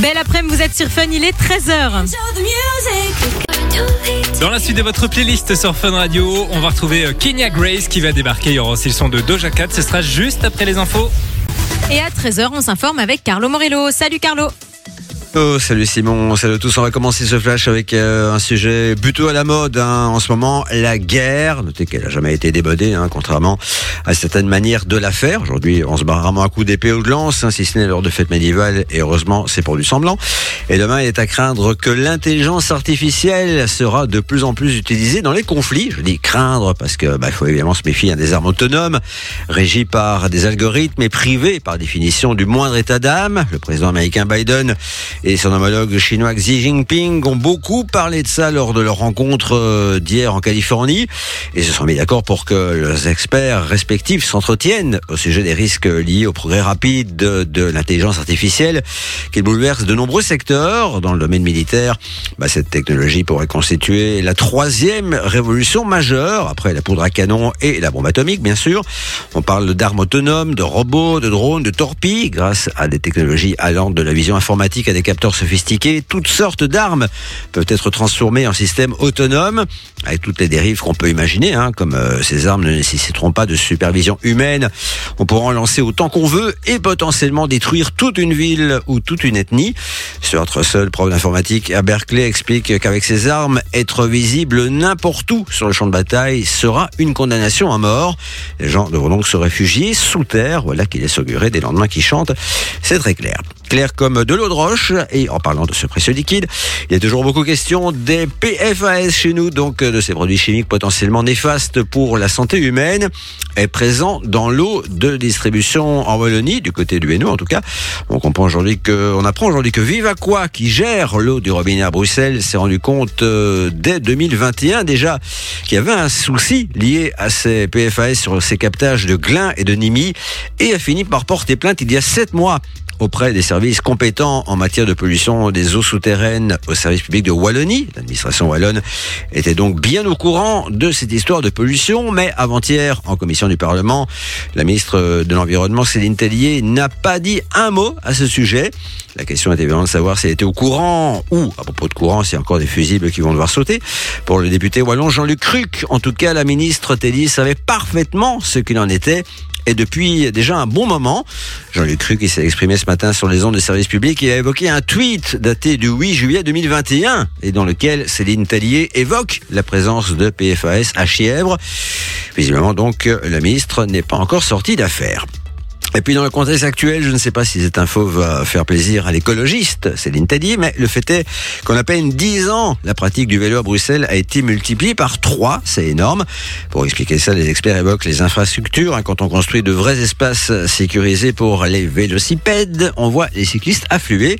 Belle après-midi, vous êtes sur Fun, il est 13h. Dans la suite de votre playlist sur Fun Radio, on va retrouver euh, Kenya Grace qui va débarquer. Il y aura aussi le son de Doja Cat. Ce sera juste après les infos. Et à 13h, on s'informe avec Carlo Morello. Salut Carlo Oh, salut Simon, salut à tous. On va commencer ce flash avec euh, un sujet plutôt à la mode hein, en ce moment, la guerre. Notez qu'elle n'a jamais été débodée, hein, contrairement à certaines manières de la faire. Aujourd'hui, on se barre vraiment à coup d'épée ou de lance, hein, si ce n'est lors de fêtes médiévales, et heureusement, c'est pour du semblant. Et demain, il est à craindre que l'intelligence artificielle sera de plus en plus utilisée dans les conflits. Je dis craindre parce que bah, faut évidemment se méfier hein, des armes autonomes, régies par des algorithmes et privées par définition du moindre état d'âme. Le président américain Biden et son homologue chinois Xi Jinping ont beaucoup parlé de ça lors de leur rencontre euh, d'hier en Californie et se sont mis d'accord pour que leurs experts respectifs s'entretiennent au sujet des risques liés au progrès rapide de, l'intelligence artificielle qui bouleverse de nombreux secteurs. Dans le domaine militaire, bah, cette technologie pourrait constituer la troisième révolution majeure après la poudre à canon et la bombe atomique, bien sûr. On parle d'armes autonomes, de robots, de drones, de torpilles grâce à des technologies allant de la vision informatique à des capteurs sophistiqués. Toutes sortes d'armes peuvent être transformées en systèmes autonomes avec toutes les dérives qu'on peut imaginer, hein, comme euh, ces armes ne nécessiteront pas de supervision humaine. On pourra en lancer autant qu'on veut et potentiellement détruire toute une ville ou toute une ethnie. Stuart Russell, prof d'informatique à Berkeley, explique qu'avec ces armes, être visible n'importe où sur le champ de bataille sera une condamnation à mort. Les gens devront donc se réfugier sous terre. Voilà qui laisse augurer des lendemains qui chantent. C'est très clair. Clair comme de l'eau de roche. Et en parlant de ce précieux liquide, il y a toujours beaucoup question des PFAS chez nous, donc de ces produits chimiques potentiellement néfastes pour la santé humaine, est présent dans l'eau de distribution en Wallonie, du côté du Hainaut en tout cas. On comprend aujourd'hui que, on apprend aujourd'hui que Vivaqua, qui gère l'eau du robinet à Bruxelles, s'est rendu compte euh, dès 2021 déjà qu'il y avait un souci lié à ces PFAS sur ces captages de glin et de nimi et a fini par porter plainte il y a sept mois auprès des services compétents en matière de pollution des eaux souterraines au service public de Wallonie. L'administration wallonne était donc bien au courant de cette histoire de pollution, mais avant-hier, en commission du Parlement, la ministre de l'Environnement, Céline Tellier, n'a pas dit un mot à ce sujet. La question est évidemment de savoir si elle était au courant ou, à propos de courant, s'il y a encore des fusibles qui vont devoir sauter. Pour le député wallon Jean-Luc Cruc, en tout cas, la ministre Tellier savait parfaitement ce qu'il en était et depuis déjà un bon moment. Jean-Luc Cru qui s'est exprimé ce matin sur les ondes de service public et a évoqué un tweet daté du 8 juillet 2021 et dans lequel Céline Tallier évoque la présence de PFAS à Chièvre. Visiblement donc, la ministre n'est pas encore sortie d'affaire. Et puis dans le contexte actuel, je ne sais pas si cette info va faire plaisir à l'écologiste Céline Tadier, mais le fait est qu'en à peine 10 ans, la pratique du vélo à Bruxelles a été multipliée par 3, c'est énorme. Pour expliquer ça, les experts évoquent les infrastructures. Hein, quand on construit de vrais espaces sécurisés pour les vélocipèdes, on voit les cyclistes affluer.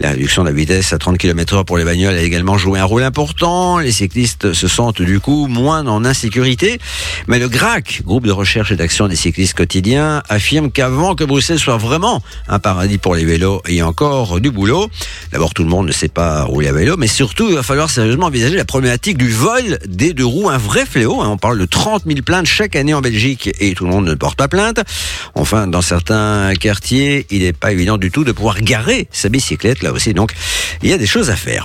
La réduction de la vitesse à 30 km h pour les bagnoles a également joué un rôle important. Les cyclistes se sentent du coup moins en insécurité. Mais le GRAC, groupe de recherche et d'action des cyclistes quotidiens, affirme qu'avant avant que Bruxelles soit vraiment un paradis pour les vélos, a encore du boulot. D'abord, tout le monde ne sait pas rouler à vélo, mais surtout, il va falloir sérieusement envisager la problématique du vol des deux roues, un vrai fléau. On parle de 30 000 plaintes chaque année en Belgique et tout le monde ne porte pas plainte. Enfin, dans certains quartiers, il n'est pas évident du tout de pouvoir garer sa bicyclette là aussi. Donc, il y a des choses à faire.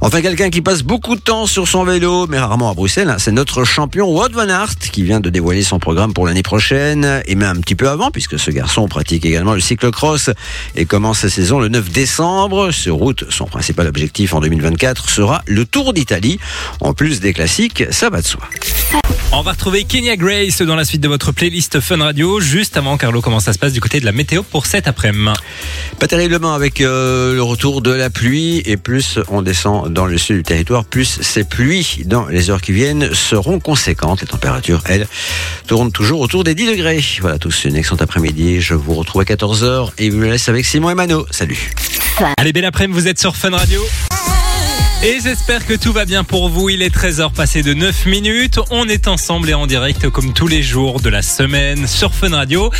Enfin, quelqu'un qui passe beaucoup de temps sur son vélo, mais rarement à Bruxelles, hein, c'est notre champion Wout van Aert qui vient de dévoiler son programme pour l'année prochaine, et même un petit peu avant, puisque ce garçon pratique également le cyclocross et commence sa saison le 9 décembre. Sur route, son principal objectif en 2024 sera le Tour d'Italie. En plus des classiques, ça va de soi. On va retrouver Kenya Grace dans la suite de votre playlist Fun Radio. Juste avant, Carlo, comment ça se passe du côté de la météo pour cet après-midi? Pas terriblement avec euh, le retour de la pluie et plus on descend dans le sud du territoire, plus ces pluies dans les heures qui viennent seront conséquentes. Les températures, elles, tournent toujours autour des 10 degrés. Voilà tous, une excellente après-midi. Je vous retrouve à 14h et je vous laisse avec Simon et Mano. Salut. Allez, belle après-midi, vous êtes sur Fun Radio. Et j'espère que tout va bien pour vous. Il est 13h passé de 9 minutes. On est ensemble et en direct comme tous les jours de la semaine sur Fun Radio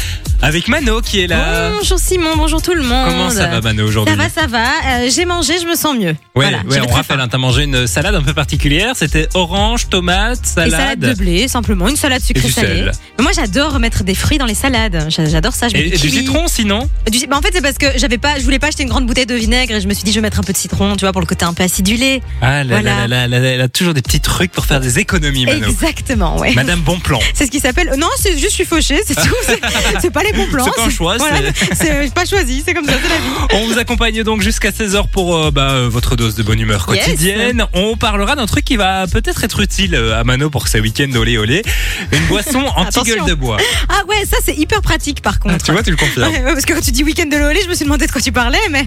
avec Mano qui est là. Bonjour Simon, bonjour tout le monde. Comment ça va Mano aujourd'hui Ça va, ça va. Euh, j'ai mangé, je me sens mieux. Ouais, Voilà, ouais, on rappelle, hein, t'as mangé une salade un peu particulière. C'était orange, tomate, Et salade. salade de blé, simplement, une salade sucrée salée. Mais Moi, j'adore mettre des fruits dans les salades. J'a- J'adore ça. Je Et, du et du kiwi. citron sinon Du- bah, en fait, c'est parce que j'avais pas, je voulais pas acheter une grande bouteille de vinaigre et je me suis dit, je vais mettre un peu de citron, tu vois, pour le côté un peu acidulé. Ah là Voilà. là là là là, elle a toujours des petits trucs pour faire des économies Mano. Exactement, ouais. Madame Bon Plan. C'est ce qui s'appelle. Non, c'est juste je suis fauchée, c'est tout. C'est- C'est pas les bons plans. C'est pas un choix, Voilà, c'est pas choisi, c'est comme ça, c'est la vie. On vous accompagne donc jusqu'à 16h pour euh, bah, euh, votre dose de bonne humeur Yes. quotidienne. On parlera d'un truc qui va peut-être être utile euh, à Mano pour ses week-ends olé olé. Une boisson anti-gueule de bois. Ah ouais, ça c'est hyper pratique par contre. Tu vois, tu le confirmes. Ouais, parce que quand tu dis week-end de l'olé, je me suis demandé de quoi tu parlais, mais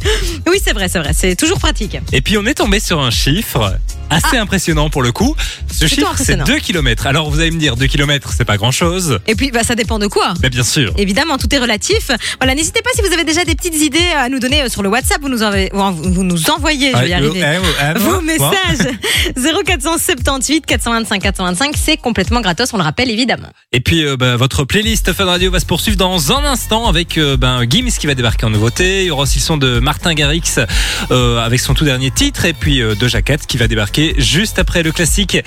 oui, c'est vrai, c'est vrai, c'est toujours pratique. Et puis on est tombé sur un chiffre assez impressionnant pour le coup. Ce chiffre, c'est impressionnant. 2 km. Alors vous allez me dire, 2 km, c'est pas grand-chose. Et puis, bah, ça dépend de quoi. Mais bien sûr. Évidemment, tout est relatif. Voilà, n'hésitez pas si vous avez déjà des petites idées à nous donner euh, sur le WhatsApp, vous nous, envoyez- vous nous envoyez, je vais y Ah, arriver. euh, euh, euh, Vos quoi messages 0478 425 425, c'est complètement gratos, on le rappelle évidemment. Et puis euh, bah, votre playlist Fun Radio va se poursuivre dans un instant avec euh, ben, Gims qui va débarquer en nouveauté. Il y aura aussi le son de Martin Garrix euh, avec son tout dernier titre et puis euh, Doja Cat qui va débarquer juste après le classique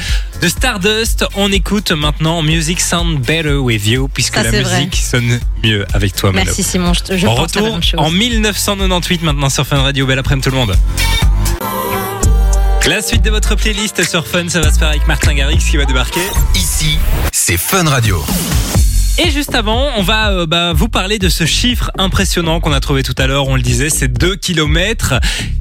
de Stardust. On écoute maintenant Music Sound Better With You puisque Ça, la vrai. musique sonne mieux avec toi Mano. Merci Simon, je, te- je On pense à la retourne même chose. en 1998 maintenant sur Fun Radio. Belle après-midi tout le monde. La suite de votre playlist sur Fun, ça va se faire avec Martin Garrix qui va débarquer. Ici, c'est Fun Radio. Et juste avant, on va euh, bah, vous parler de ce chiffre impressionnant qu'on a trouvé tout à l'heure. On le disait, c'est 2 kilomètres.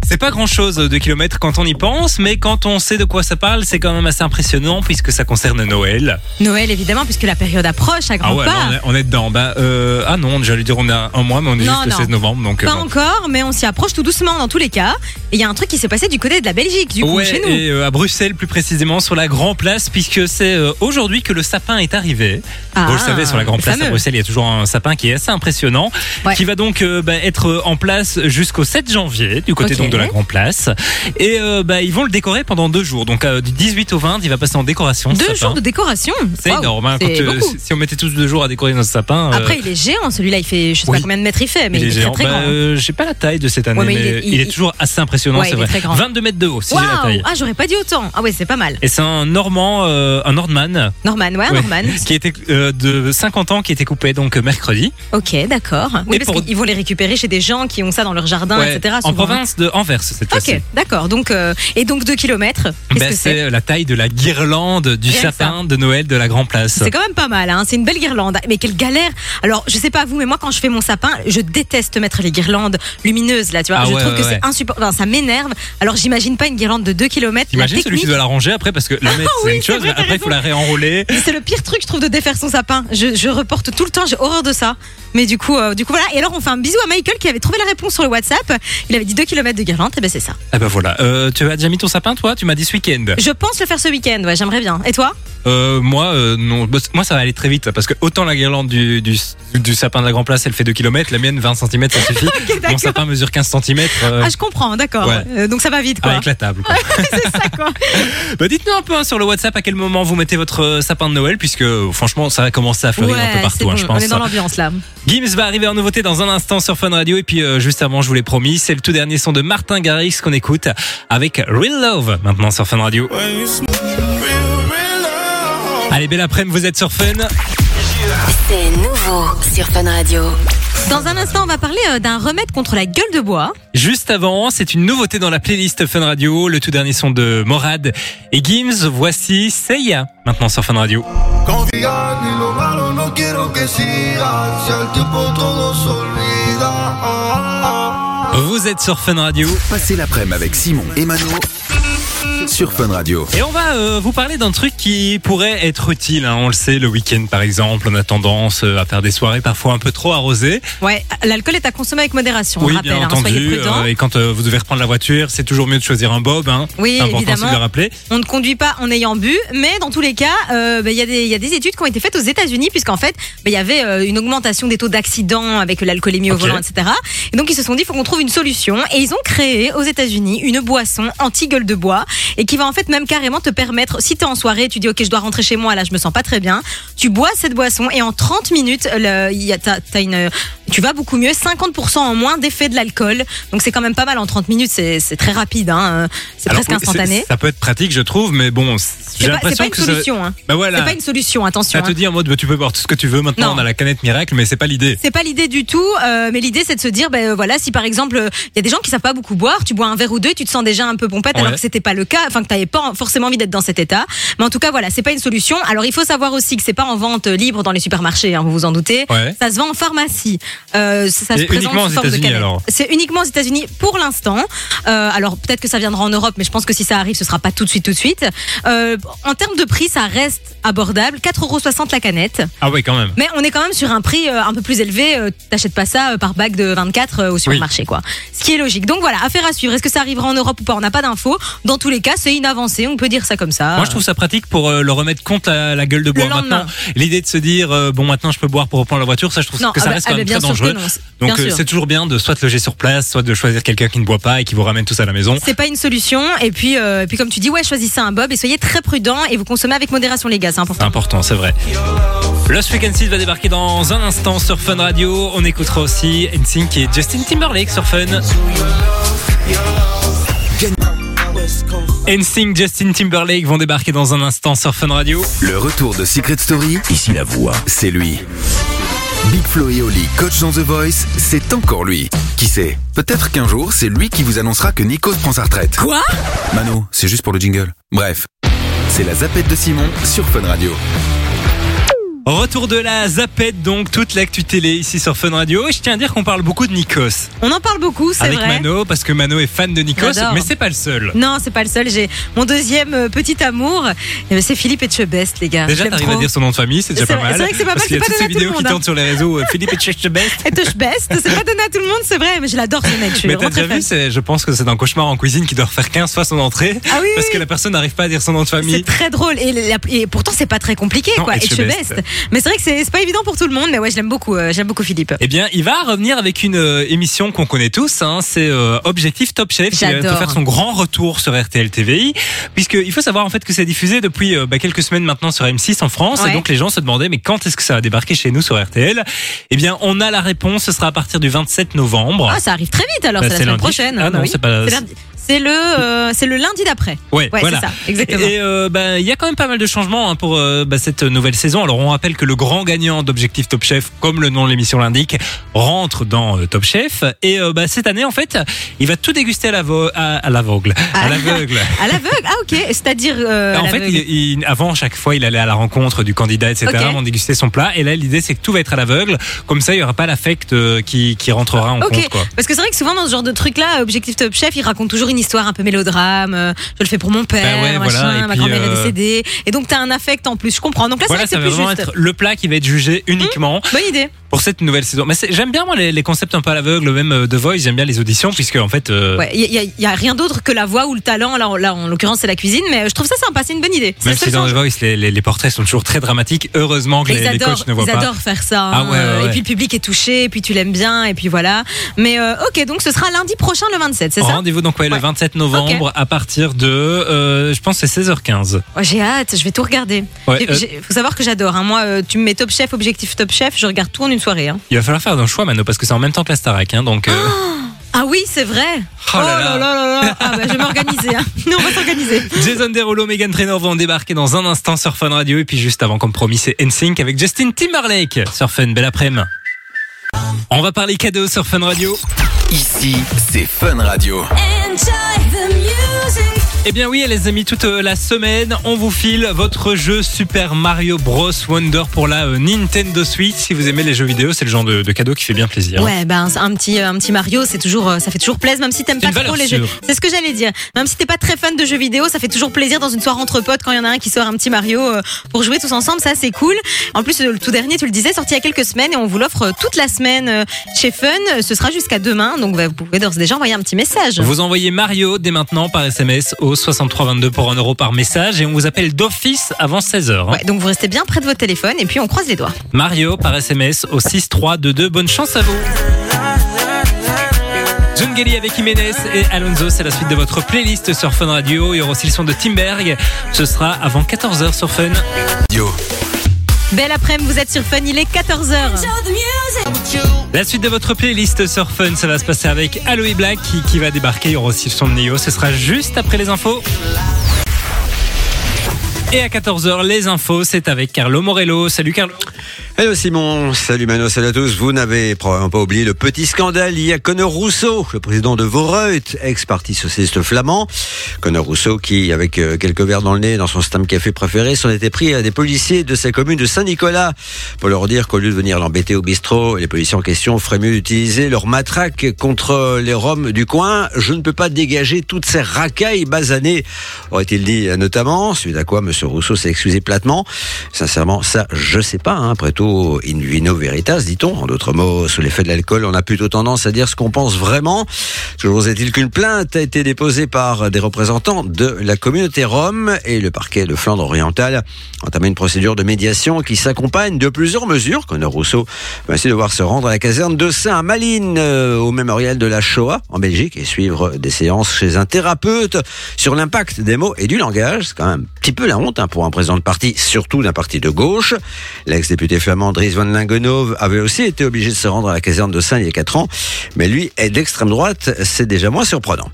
C'est pas grand chose 2 kilomètres quand on y pense, mais quand on sait de quoi ça parle, c'est quand même assez impressionnant puisque ça concerne Noël. Noël évidemment, puisque la période approche à Ah grands ouais, pas. là, on, est, on est dedans. Bah, euh, ah non, j'allais dire on a un mois, mais on est Non, juste le non. 16 novembre. Donc, euh, Pas bon. encore, mais on s'y approche tout doucement dans tous les cas. Et il y a un truc qui s'est passé du côté de la Belgique, du coup, Ouais, chez nous. et euh, à Bruxelles plus précisément sur la Grand Place puisque c'est euh, aujourd'hui que le sapin est arrivé. Ah, Vous le savez sur la Grand Place à. Bruxelles il y a toujours un sapin qui est assez impressionnant Ouais. qui va donc euh, bah, être en place jusqu'au 7 janvier du côté donc de la Grand Place et euh, bah, ils vont le décorer pendant deux jours donc euh, du 18 au 20 il va passer en décoration Deux jours de décoration. c'est énorme hein, quand, euh, si on mettait tous deux jours à décorer notre sapin euh, Après, il est géant, celui-là, il fait, je sais oui. pas combien de mètres il fait, mais il, est, géant. très très Bah, grand. euh, j'ai pas la taille de cette année Ouais, mais mais, il est- il, il- est toujours assez impressionnant Ouais, c'est il est vrai très grand. 22 mètres de haut si j'ai la taille Ah, j'aurais pas dit autant. Ah ouais, c'est pas mal. et c'est un Normand euh, un Nordman Norman, ouais. Norman. qui était euh, de 50 ans qui était coupé donc euh, mercredi Ok, d'accord. Oui, parce pour- qu'ils vont les récupérer chez des gens qui ont ça dans leur jardin, Ouais, etc. en souvent. province de Anvers cette fois-ci Ok, d'accord. Donc, euh, et donc 2 km. Ben, c'est c'est la taille de la guirlande du sapin de Noël de la Grand Place. C'est quand même pas mal, hein. c'est une belle guirlande. Mais quelle galère Alors, je sais pas vous, mais moi, quand je fais mon sapin, je déteste mettre les guirlandes lumineuses, là, tu vois. Ah je ouais, trouve ouais, que c'est insupportable. Enfin, ça m'énerve. Alors, j'imagine pas une guirlande de 2 km. T'imagines celui qui doit la ranger après parce que la mettre c'est oui, une chose, mais après il faut la réenrouler. C'est le pire truc, je trouve, de défaire son sapin. Je, je reporte tout le temps, j'ai horreur de ça. Mais du coup, euh, du coup, voilà. Et alors, on fait un bisou à Michael qui avait trouvé la réponse sur le WhatsApp. Il avait dit 2 km de guirlande, et ben c'est ça. Ah ben voilà. Euh, tu as déjà mis ton sapin toi? Tu m'as dit ce week-end. Je pense le faire ce week-end, ouais, j'aimerais bien. Et toi? Euh, moi non, Bah, moi ça va aller très vite parce que autant la guirlande du, du, du sapin de la Grand Place elle fait 2 km, la mienne 20 cm ça suffit. Mon sapin mesure 15 cm. Ah, je comprends, d'accord. ouais. Donc ça va vite, quoi. avec la table. c'est ça, quoi. Bah, dites-nous un peu hein, sur le WhatsApp à quel moment vous mettez votre sapin de Noël puisque franchement ça va commencer à fleurir un peu Ouais, partout c'est hein, on est dans l'ambiance là. Gims va arriver en nouveauté dans un instant sur Fun Radio et puis euh, juste avant je vous l'ai promis c'est le tout dernier son de Martin Garrix qu'on écoute avec Real Love maintenant sur Fun Radio. Allez belle après-midi vous êtes sur Fun. C'est nouveau sur Fun Radio. Dans un instant, on va parler euh, d'un remède contre la gueule de bois. Juste avant c'est une nouveauté dans la playlist Fun Radio le tout dernier son de Morad et Gims voici Seiya maintenant sur Fun Radio. Confía ni lo malo, no quiero que sigas. Si al tiempo todo se olvida. Vous êtes sur Fun Radio. Passez l'après-midi avec Simon et Mano sur Fun Radio. Et on va euh, vous parler d'un truc qui pourrait être utile. hein. On le sait, le week-end par exemple, on a tendance euh, à faire des soirées parfois un peu trop arrosées. Ouais, l'alcool est à consommer avec modération. on oui, le rappelle, bien hein, soyez entendu. prudents. euh, et quand euh, vous devez reprendre la voiture, c'est toujours mieux de choisir un bob. Hein. Oui, c'est important aussi évidemment. de le rappeler. On ne conduit pas en ayant bu, mais dans tous les cas, euh, bah, il y, a des- il y a des études qui ont été faites aux États-Unis, puisqu'en fait, bah, il y avait euh, une augmentation des taux d'accidents avec l'alcoolémie au Ok. volant, etc. Et donc ils se sont dit, il faut qu'on trouve une solution. Et ils ont créé aux États-Unis une boisson anti-gueule de bois et qui va en fait même carrément te permettre, si tu es en soirée, tu dis, ok, je dois rentrer chez moi, là, je me sens pas très bien. Tu bois cette boisson et en 30 minutes, le, il y a, t'as- t'as une, tu vas beaucoup mieux, 50% en moins d'effet de l'alcool. Donc c'est quand même pas mal en 30 minutes, c'est très rapide, hein. c'est presque instantané. Ça peut être pratique, je trouve, mais bon, C'est j'ai pas, c'est pas l'impression une que ça- solution. Hein. Bah voilà. C'est pas une solution, attention. Ça te hein. dit en mode, bah, tu peux boire tout ce que tu veux. Maintenant, Non. on a la canette miracle, mais c'est pas l'idée. C'est pas l'idée du tout, euh, mais l'idée c'est de se dire, ben euh, voilà, si par exemple il y a des gens qui savent pas beaucoup boire, tu bois un verre ou deux, tu te sens déjà un peu pompette, alors que c'était pas le cas, enfin que t'avais pas forcément envie d'être dans cet état. Mais en tout cas, voilà, c'est pas une solution. Alors il faut savoir aussi que c'est pas en vente libre dans les supermarchés, hein, vous vous en doutez. Ouais. Ça se vend en pharmacie. Euh, ça Et se présente uniquement sous aux forme de États-Unis, canette. alors C'est uniquement aux États-Unis pour l'instant. Euh, alors peut-être que ça viendra en Europe, mais je pense que si ça arrive, ce sera pas tout de suite, tout de suite. Euh, en termes de prix, ça reste abordable, 4,60€ la canette. Ah ouais, quand même. Mais on est quand même sur un prix un peu plus élevé. T'achètes pas ça par bac de 24 euh, au supermarché, quoi. Ce qui est logique. Donc voilà, affaire à suivre. Est-ce que ça arrivera en Europe ou pas? On n'a pas d'infos. Dans tous les cas, c'est une avancée. On peut dire ça comme ça. Moi, je trouve ça pratique pour euh, le remettre contre la, la gueule de bois. Maintenant, l'idée de se dire, euh, bon, maintenant, je peux boire pour reprendre la voiture, ça, je trouve Non, que ça ah bah- reste ah quand bah même bien très dangereux. Donc, euh, c'est toujours bien de soit te loger sur place, soit de choisir quelqu'un qui ne boit pas et qui vous ramène tout ça à la maison. C'est pas une solution. Et puis, euh, et puis comme tu dis, ouais, choisissez un bob et soyez très prudent et vous consommez avec modération, les gars. C'est C'est important. important, c'est vrai. Lost Weekend 6 va débarquer dans un instant sur Fun Radio. On écoutera aussi NSYNC et Justin Timberlake sur Fun. NSYNC, Justin Timberlake vont débarquer dans un instant sur Fun Radio. Le retour de Secret Story, ici la voix, c'est lui. Big Flo et Oli, coach dans The Voice, c'est encore lui. Qui sait Peut-être qu'un jour, c'est lui qui vous annoncera que Nikos prend sa retraite. Quoi? Mano, c'est juste pour le jingle. Bref, c'est la zapette de Simon sur Fun Radio. Retour de la zapette, donc toute l'actu télé ici sur Fun Radio. Et je tiens à dire qu'on parle beaucoup de Nikos On en parle beaucoup, c'est avec vrai. Mano parce que Mano est fan de Nikos, J'adore. mais c'est pas le seul. Non, c'est pas le seul. J'ai mon deuxième euh, petit amour. Eh ben, C'est Philippe Etchebest, les gars. Déjà, t'arrives à trop. dire son nom de famille, c'est déjà C'est pas vrai- mal. c'est vrai que c'est pas mal, Parce qu'il y a c'est pas toutes ces donné à tout vidéos le qui monde, tournent sur les réseaux. euh, Philippe Etchebest. Etchebest, c'est pas donné à tout le monde, c'est vrai, mais je l'adore ce mec. Je suis Mais t'as vraiment très déjà vu, fan. c'est, je pense que c'est un cauchemar en cuisine qui doit refaire 15 fois son entrée. Ah oui, Parce oui, que la personne n'arrive pas à dire son nom de C'est famille. très drôle et, la- et pourtant c'est pas très compliqué Non, quoi. Etchebest. Etchebest. Mais c'est vrai que c'est c'est pas évident pour tout le monde, mais ouais, je l'aime beaucoup. euh, J'aime beaucoup Philippe. Eh bien, il va revenir avec une euh, émission qu'on connaît tous, hein, c'est euh, Objectif Top Chef, qui va faire son grand retour sur RTL TVI, puisqu'il faut savoir en fait que c'est diffusé depuis euh, bah, quelques semaines maintenant sur M6 en France, Ouais. et donc les gens se demandaient mais quand est-ce que ça va débarquer chez nous sur RTL Eh bien, on a la réponse, ce sera à partir du 27 novembre. Ah, ça arrive très vite alors, Bah, c'est la semaine lundi. prochaine. Ah Bah non, oui. c'est pas- C'est le, euh, c'est le lundi d'après. Ouais, Ouais, voilà. c'est ça, exactement. Et euh, bah, il y a quand même pas mal de changements hein, pour euh, bah, cette nouvelle saison. Alors on rappelle que le grand gagnant d'Objectif Top Chef, comme le nom de l'émission l'indique, rentre dans Top Chef. Et bah, cette année, en fait, il va tout déguster à l'avo- à, à l'aveugle. À Ah. l'aveugle. À l'aveugle. Ah ok. C'est-à-dire. En fait, l'aveugle. il- il- avant chaque fois, il allait à la rencontre du candidat, etc. Ok. On dégustait son plat. Et là, l'idée, c'est que tout va être à l'aveugle. Comme ça, il y aura pas l'affect qui, qui rentrera en Ok, compte. Quoi. parce que c'est vrai que souvent dans ce genre de truc-là, Objectif Top Chef, il raconte toujours une histoire un peu mélodrame. euh, je le fais pour mon père, ouais, machin, voilà, et ma puis, grand-mère est euh, décédée. Et donc t'as un affect en plus, je comprends. Donc là, Voilà, c'est ça vrai va que c'est vraiment plus juste. être le plat qui va être jugé uniquement. Bonne idée. Pour cette nouvelle saison. Mais j'aime bien moi les, les concepts un peu à l'aveugle, même euh, de Voice, j'aime bien les auditions puisque en fait. euh, Ouais, il y, a- y a rien d'autre que la voix ou le talent. Là, là en l'occurrence, c'est la cuisine, mais euh, je trouve ça sympa, c'est une bonne idée. Même si dans The. Voice, les, les- les portraits sont toujours très dramatiques. Heureusement que les, ils les adorent, coachs ne voient ils pas. adorent faire ça. Ah hein, ouais, ouais, euh, ouais. Et puis le public est touché, et puis tu l'aimes bien, et puis voilà. Mais euh, ok, donc ce sera lundi prochain, le 27, c'est ça? Rendez-vous donc le Ouais. 27 novembre à partir de, euh, je pense c'est 16h15. Ouais, J'ai hâte, je vais tout regarder. Euh, j'ai- faut savoir que j'adore. hein. Moi, euh, tu me mets Top Chef, Objectif Top Chef, je regarde tout en une soirée. hein. Il va falloir faire un choix Mano parce que c'est en même temps que la Starac, hein, donc. euh, Ah oui, c'est vrai. Oh là là. là là. Ah bah, je vais m'organiser. hein. Nous, on va s'organiser. Jason Derulo, Megan Trainor vont débarquer dans un instant sur Fun Radio et puis juste avant, comme promis, c'est NSYNC avec Justin Timberlake sur Fun. Belle après-midi. On va parler cadeaux sur Fun Radio. Ici, c'est Fun Radio. Eh bien oui, les amis, toute euh, la semaine, on vous file votre jeu Super Mario Bros Wonder pour la euh, Nintendo Switch. Si vous aimez les jeux vidéo, c'est le genre de, de cadeau qui fait bien plaisir. Ouais, ben un petit un petit Mario, c'est toujours euh, ça fait toujours plaisir, même si t'aimes pas trop les jeux. C'est ce que j'allais dire. Même si t'es pas très fan de jeux vidéo, ça fait toujours plaisir dans une soirée entre potes quand il y en a un qui sort un petit Mario euh, pour jouer tous ensemble. Ça c'est cool. En plus, euh, le tout dernier, tu le disais, sorti il y a quelques semaines et on vous l'offre euh, toute la semaine euh, chez Fun. Euh, Ce sera jusqu'à demain, donc bah, vous pouvez d'ores et déjà envoyer un petit message. Vous envoyez Mario dès maintenant par SMS au 6322 pour 1 euro par message et on vous appelle d'office avant 16h. Ouais, donc vous restez bien près de votre téléphone et puis on croise les doigts. Mario par SMS au 6322. Bonne chance à vous. Zungeli avec Jiménez et Alonso, c'est la suite de votre playlist sur Fun Radio. Il y aura aussi le son de Timberg. Ce sera avant 14h sur Fun. Yo. Belle après-midi, vous êtes sur Fun, il est 14h. La suite de votre playlist sur Fun, ça va se passer avec Aloe Black qui, va débarquer. Il y aura aussi son de Neo. Ce sera juste après les infos. Et à 14h, les infos, c'est avec Carlo Morello. Salut Carlo. Hello Simon, salut Mano, salut à tous. Vous n'avez probablement pas oublié le petit scandale lié à Conor Rousseau, le président de Voreut, ex-parti socialiste flamand. Conor Rousseau qui, avec euh, quelques verres dans le nez dans son stam café préféré, s'en était pris à des policiers de sa commune de Saint-Nicolas pour leur dire qu'au lieu de venir l'embêter au bistrot, les policiers en question feraient mieux d'utiliser leur matraque contre les Roms du coin. Je ne peux pas dégager toutes ces racailles basanées, aurait-il dit euh, notamment, suite à quoi M. Rousseau s'est excusé platement. Sincèrement, ça, je sais pas, hein, après tout, in vino veritas, dit-on. En d'autres mots, sous l'effet de l'alcool, on a plutôt tendance à dire ce qu'on pense vraiment. Toujours est-il qu'une plainte a été déposée par des représentants de la communauté rome et le parquet de Flandre orientale entamé une procédure de médiation qui s'accompagne de plusieurs mesures. Conor Rousseau va ainsi devoir se rendre à la caserne de Saint-Malines, euh, au mémorial de la Shoah, en Belgique, et suivre des séances chez un thérapeute sur l'impact des mots et du langage. C'est quand même un petit peu la honte hein, pour un président de parti, surtout d'un parti de gauche. L'ex-député flamand Dries van Langenhove avait aussi été obligé de se rendre à la caserne de Saint il y a 4 ans, mais lui est d'extrême droite, c'est déjà moins surprenant.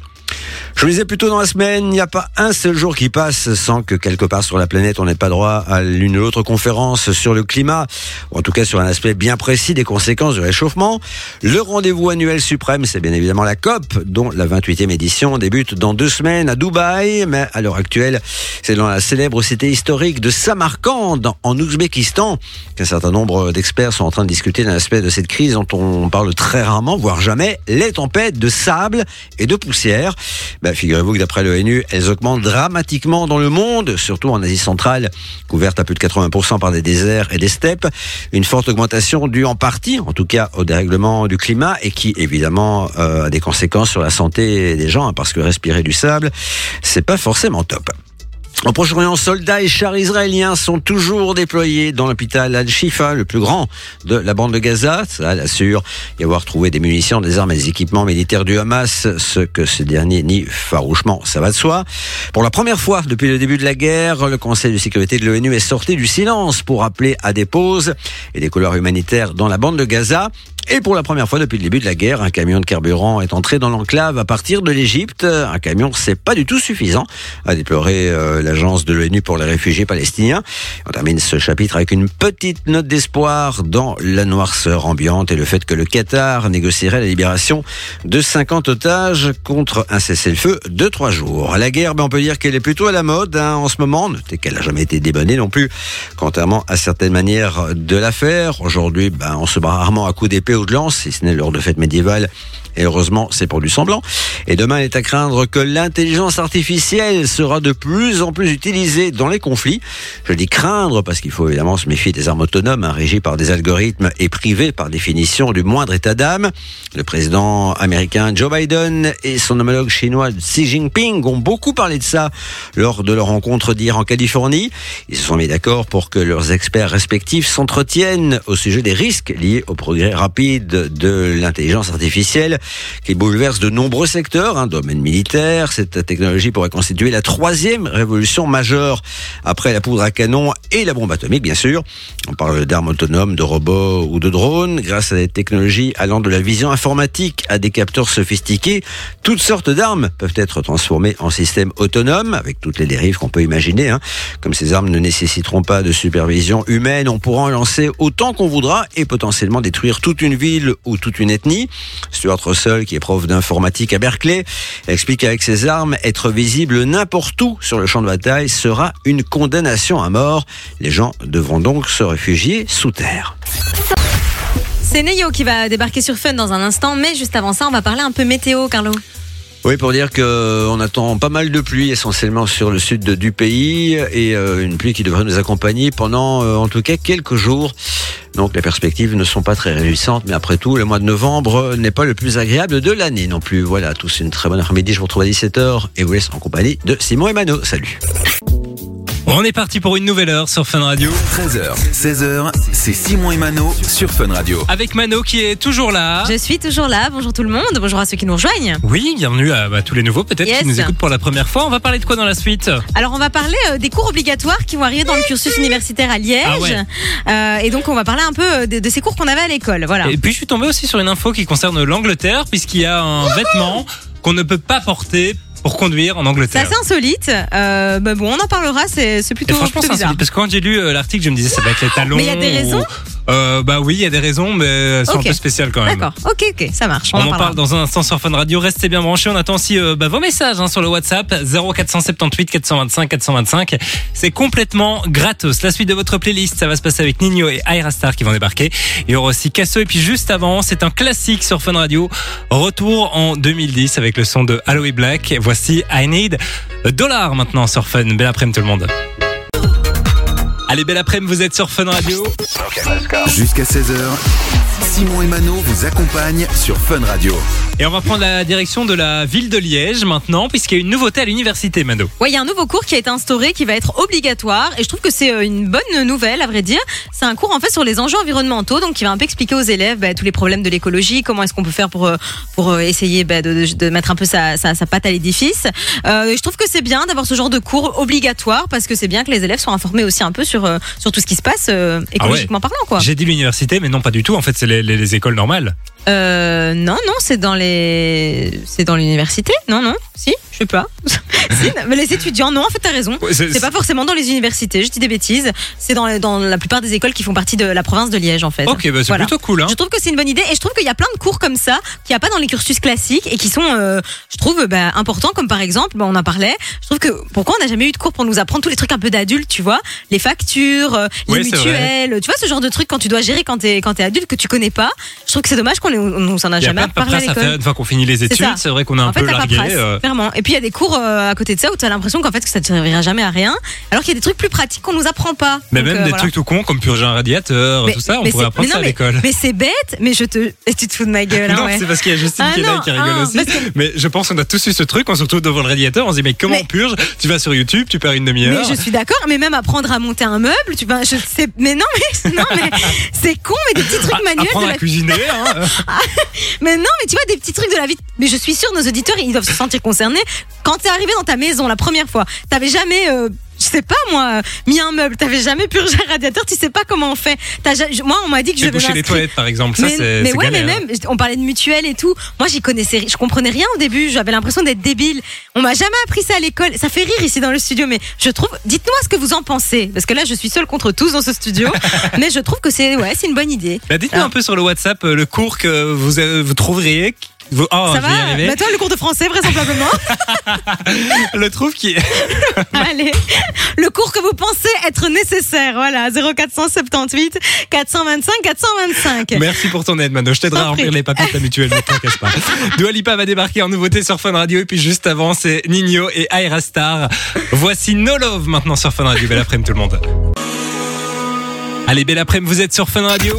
Je le disais plus tôt dans la semaine, il n'y a pas un seul jour qui passe sans que quelque part sur la planète on n'ait pas droit à l'une ou l'autre conférence sur le climat, ou en tout cas sur un aspect bien précis des conséquences du réchauffement. Le rendez-vous annuel suprême, c'est bien évidemment la COP, dont la 28e édition débute dans deux semaines à Dubaï, mais à l'heure actuelle, c'est dans la célèbre cité historique de Samarkand, en Ouzbékistan, qu'un certain nombre d'experts sont en train de discuter d'un aspect de cette crise dont on parle très rarement, voire jamais, les tempêtes de sable et de poussière. Ben, Figurez-vous que d'après l'ONU, elles augmentent dramatiquement dans le monde, surtout en Asie centrale, couverte à plus de 80% par des déserts et des steppes. Une forte augmentation due en partie, en tout cas, au dérèglement du climat et qui, évidemment, euh, a des conséquences sur la santé des gens, hein, parce que respirer du sable, c'est pas forcément top. Au Proche-Orient, soldats et chars israéliens sont toujours déployés dans l'hôpital Al-Shifa, le plus grand de la bande de Gaza. Ça assure y avoir trouvé des munitions, des armes et des équipements militaires du Hamas, ce que ce dernier nie farouchement, ça va de soi. Pour la première fois depuis le début de la guerre, le Conseil de sécurité de l'ONU est sorti du silence pour appeler à des pauses et des couloirs humanitaires dans la bande de Gaza. Et pour la première fois depuis le début de la guerre, un camion de carburant est entré dans l'enclave à partir de l'Égypte. Un camion, c'est pas du tout suffisant, a déploré euh, l'agence de l'ONU pour les réfugiés palestiniens. On termine ce chapitre avec une petite note d'espoir dans la noirceur ambiante et le fait que le Qatar négocierait la libération de 50 otages contre un cessez-le-feu de trois jours. La guerre, ben, on peut dire qu'elle est plutôt à la mode hein, en ce moment. Notez qu'elle n'a jamais été débonnée non plus, contrairement à certaines manières de la faire. Aujourd'hui, ben, on se bat rarement à coups d'épée lance, si ce n'est lors de fêtes médiévales. Et heureusement, c'est pour du semblant. Et demain, il est à craindre que l'intelligence artificielle sera de plus en plus utilisée dans les conflits. Je dis craindre parce qu'il faut évidemment se méfier des armes autonomes, hein, régies par des algorithmes et privées par définition du moindre état d'âme. Le président américain Joe Biden et son homologue chinois Xi Jinping ont beaucoup parlé de ça lors de leur rencontre d'hier en Californie. Ils se sont mis d'accord pour que leurs experts respectifs s'entretiennent au sujet des risques liés au progrès rapide de l'intelligence artificielle qui bouleverse de nombreux secteurs, un domaine militaire. Cette technologie pourrait constituer la troisième révolution majeure après la poudre à canon et la bombe atomique, bien sûr. On parle d'armes autonomes, de robots ou de drones. Grâce à des technologies allant de la vision informatique à des capteurs sophistiqués, toutes sortes d'armes peuvent être transformées en systèmes autonomes, avec toutes les dérives qu'on peut imaginer. hein. Comme ces armes ne nécessiteront pas de supervision humaine, on pourra en lancer autant qu'on voudra et potentiellement détruire toute une ville ou toute une ethnie. Stuart Qui est prof d'informatique à Berkeley, explique qu'avec ses armes, être visible n'importe où sur le champ de bataille sera une condamnation à mort. Les gens devront donc se réfugier sous terre. C'est Neyo qui va débarquer sur Fun dans un instant, mais juste avant ça, on va parler un peu météo, Carlo. Oui, pour dire que on attend pas mal de pluie, essentiellement sur le sud du pays, et euh, une pluie qui devrait nous accompagner pendant, euh, en tout cas, quelques jours. Donc les perspectives ne sont pas très réjouissantes, mais après tout, le mois de novembre n'est pas le plus agréable de l'année non plus. Voilà, tous une très bonne après-midi. Je vous retrouve à 17h et vous laisse en compagnie de Simon et Mano. Salut. On est parti pour une nouvelle heure sur Fun Radio. 13h, 16h, c'est Simon et Mano sur Fun Radio. Avec Mano qui est toujours là. Je suis toujours là. Bonjour tout le monde. Bonjour à ceux qui nous rejoignent. Oui, bienvenue à bah, tous les nouveaux peut-être Yes. qui nous écoutent pour la première fois. On va parler de quoi dans la suite? Alors on va parler euh, des cours obligatoires qui vont arriver dans le cursus universitaire à Liège. Ah ouais. Euh, et donc on va parler un peu euh, de, de ces cours qu'on avait à l'école. Voilà. Et puis je suis tombé aussi sur une info qui concerne l'Angleterre puisqu'il y a un vêtement qu'on ne peut pas porter pour conduire en C'est Angleterre. assez insolite. Euh, bah bon, on en parlera. C'est c'est Et plutôt, franchement, plutôt c'est bizarre. insolite parce que quand j'ai lu euh, l'article, je me disais ça va être les talons. Mais il y a des raisons ou- Euh, Bah oui, il y a des raisons, mais elles sont Ok. un peu spéciales quand même. D'accord. Ok, ok, ça marche. On, On, en parlera. parle dans un instant sur Fun Radio. Restez bien branchés. On attend aussi euh, bah, vos messages hein, sur le WhatsApp 0478 425 425. C'est complètement gratos. La suite de votre playlist, ça va se passer avec Nino et Aira Star qui vont débarquer. Il y aura aussi Casso. Et puis juste avant, c'est un classique sur Fun Radio. Retour en 2010 avec le son de Halloween Black. Voici I Need Dollar maintenant sur Fun. Belle après-midi tout le monde. Allez, belle après-midi, vous êtes sur Fun Radio. Jusqu'à 16h, Simon et Mano vous accompagnent sur Fun Radio. Et on va prendre la direction de la ville de Liège maintenant, puisqu'il y a une nouveauté à l'université, Mano. Ouais, il y a un nouveau cours qui a été instauré qui va être obligatoire et je trouve que c'est euh, une bonne nouvelle à vrai dire. C'est un cours en fait sur les enjeux environnementaux donc qui va un peu expliquer aux élèves bah, tous les problèmes de l'écologie, comment est-ce qu'on peut faire pour euh, pour euh, essayer bah, de, de- de mettre un peu sa, sa, sa patte à l'édifice. Euh, je trouve que c'est bien d'avoir ce genre de cours obligatoire parce que c'est bien que les élèves soient informés aussi un peu sur euh, sur tout ce qui se passe euh, écologiquement parlant quoi. J'ai dit l'université, mais non, pas du tout. En fait, c'est les, les- les écoles normales. Euh, non non, c'est dans les c'est dans l'université. Non non, si, je sais pas. si, mais les étudiants non, en fait tu as raison. Ouais, c'est- pas forcément dans les universités, je dis des bêtises. C'est dans, dans la plupart des écoles qui font partie de la province de Liège, en fait. Ok, bah, c'est Voilà. plutôt cool. Hein. Je trouve que c'est une bonne idée et je trouve qu'il y a plein de cours comme ça qu'il n'y a pas dans les cursus classiques et qui sont, euh, je trouve, bah, importants. Comme par exemple, bah, on en parlait. Je trouve que pourquoi on n'a jamais eu de cours pour nous apprendre tous les trucs un peu d'adultes, tu vois, les factures, euh, les mutuelles, tu vois, ce genre de trucs quand tu dois gérer quand t'es quand t'es adulte que tu connais pas. Je trouve que c'est dommage qu'on on nous en a a jamais de parlé à l'école. une fois qu'on finit les études. C'est vrai qu'on un En fait, peu largué. euh. Et puis il y a des cours euh, à côté de ça où tu as l'impression qu'en fait que ça ne servira jamais à rien, alors qu'il y a des trucs plus pratiques qu'on nous apprend pas. mais Donc, même euh, des voilà. trucs tout cons comme purger un radiateur, Mais- tout ça, on mais pourrait apprendre mais ça à l'école. Mais c'est bête, mais je te. Et tu te fous de ma gueule, hein, non, ouais. c'est parce qu'il y a Justine Ah qui rigole ah, aussi. Mais je pense qu'on a tous eu ce truc, on se retrouve devant le radiateur, on se dit mais comment Mais- on purge? Tu vas sur YouTube, tu perds une Mais demi-heure. je suis d'accord, mais même apprendre à monter un meuble, tu vas, je sais, mais non, mais non, mais c'est con, mais des petits trucs manuels Apprendre la à cuisiner. Hein. Mais non, mais tu vois, des petits trucs de la vie. Mais je suis sûre, nos auditeurs, ils doivent se sentir concernés. Quand t'es arrivé dans ta maison la première fois, t'avais jamais, euh, sais pas moi, mis un meuble, t'avais jamais purgé un radiateur, tu sais pas comment on fait. Moi, on m'a dit que je devais les toilettes par exemple. Ça, mais, mais ouais, mais même, on parlait de mutuelle et tout. Moi, j'y connaissais, je comprenais rien au début. J'avais l'impression d'être débile. On m'a jamais appris ça à l'école. Ça fait rire ici dans le studio, mais je trouve. Dites-moi ce que vous en pensez, parce que là, je suis seule contre tous dans ce studio. mais je trouve que c'est, ouais, c'est une bonne idée. Bah, Dites-nous un peu sur le WhatsApp euh, le cours que vous, euh, vous trouveriez. Oh, ça va arriver. Bah toi, le cours de français, vraisemblablement. Le trouve qui Allez, le cours que vous pensez être nécessaire. Voilà, 0478 425 425. Merci pour ton aide, Mano. Je t'aiderai à remplir les papiers mutuelle, ne t'inquiète pas. Dua Lipa va débarquer en nouveauté sur Fun Radio. Et puis juste avant, c'est Nino et Aira Star. Voici No Love maintenant sur Fun Radio. Belle après-midi tout le monde. Allez, belle après-midi, vous êtes sur Fun Radio.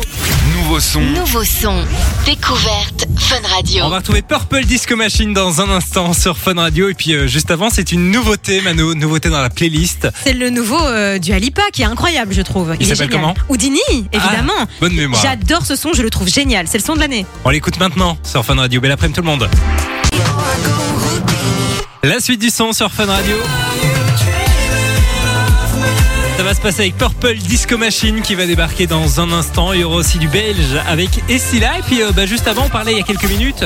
Nouveau son, Nouveau son. Découverte Fun Radio. On va retrouver Purple Disco Machine dans un instant sur Fun Radio. Et puis euh, juste avant, c'est une nouveauté, Mano. Nouveauté dans la playlist. C'est le nouveau euh, du Alipa qui est incroyable, je trouve. Il s'appelle comment Houdini, évidemment. Ah, bonne mémoire. J'adore ce son, je le trouve génial. C'est le son de l'année. On l'écoute maintenant sur Fun Radio. Belle après-midi tout le monde. La suite du son sur Fun Radio. Ça va se passer avec Purple Disco Machine qui va débarquer dans un instant. Il y aura aussi du belge avec Essila. Et puis euh, bah, juste avant, on parlait il y a quelques minutes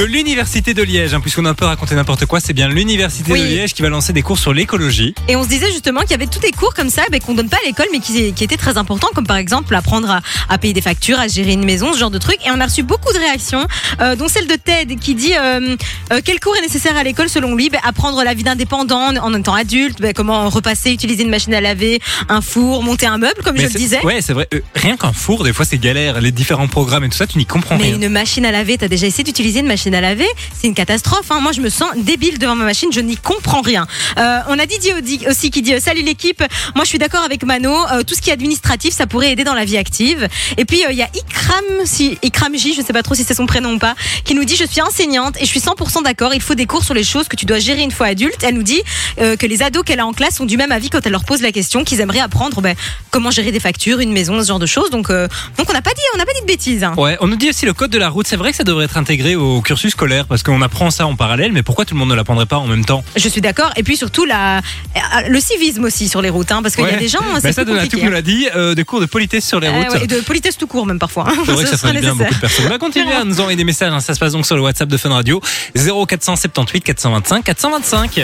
de l'université de Liège, hein, puisqu'on a un peu raconté n'importe quoi, c'est bien l'université Oui. de Liège qui va lancer des cours sur l'écologie. Et on se disait justement qu'il y avait tous des cours comme ça ben, qu'on donne pas à l'école mais qui, qui étaient très importants comme par exemple apprendre à, à payer des factures, à gérer une maison, ce genre de trucs. Et on a reçu beaucoup de réactions, euh, dont celle de Ted qui dit euh, euh, quel cours est nécessaire à l'école selon lui ben, Apprendre la vie d'indépendant en étant adulte, ben, comment repasser, utiliser une machine à laver, un four, monter un meuble comme je le disais. Ouais, c'est vrai. Rien qu'un four, des fois c'est galère. Les différents programmes et tout ça, tu n'y comprends Mais rien. une machine à laver, t'as déjà essayé d'utiliser une machine à laver C'est une catastrophe. Hein. Moi, je me sens débile devant ma machine, je n'y comprends rien. Euh, on a Didier aussi qui dit euh, Salut l'équipe, moi je suis d'accord avec Mano, euh, tout ce qui est administratif, ça pourrait aider dans la vie active. Et puis il y a Ikram, si, Ikram J, je sais pas trop si c'est son prénom ou pas, qui nous dit Je suis enseignante et je suis 100% d'accord, il faut des cours sur les choses que tu dois gérer une fois adulte. Elle nous dit que les ados qu'elle a en classe sont du même avis quand elle leur pose la question, qu'ils aimeraient apprendre ben, comment gérer des factures, une maison, ce genre de choses. Donc, donc on n'a pas dit, pas dit de bêtises. hein. Ouais, on nous dit aussi le code de la route. C'est vrai que ça devrait être intégré au cursus scolaire parce qu'on apprend ça en parallèle, mais pourquoi tout le monde ne l'apprendrait pas en même temps? Je suis d'accord. Et puis surtout la, euh, le civisme aussi sur les routes, hein, parce qu'il y a des gens. Mais c'est ça, plus Donatou compliqué, nous l'a dit, euh, des cours de politesse sur les hein. Euh, routes. ouais, et de politesse tout court même parfois. C'est vrai que ça ferait bien beaucoup de personnes. On va continuer à nous envoyer des messages. hein. Ça se passe donc sur le WhatsApp de Fun Radio 0478 425 425.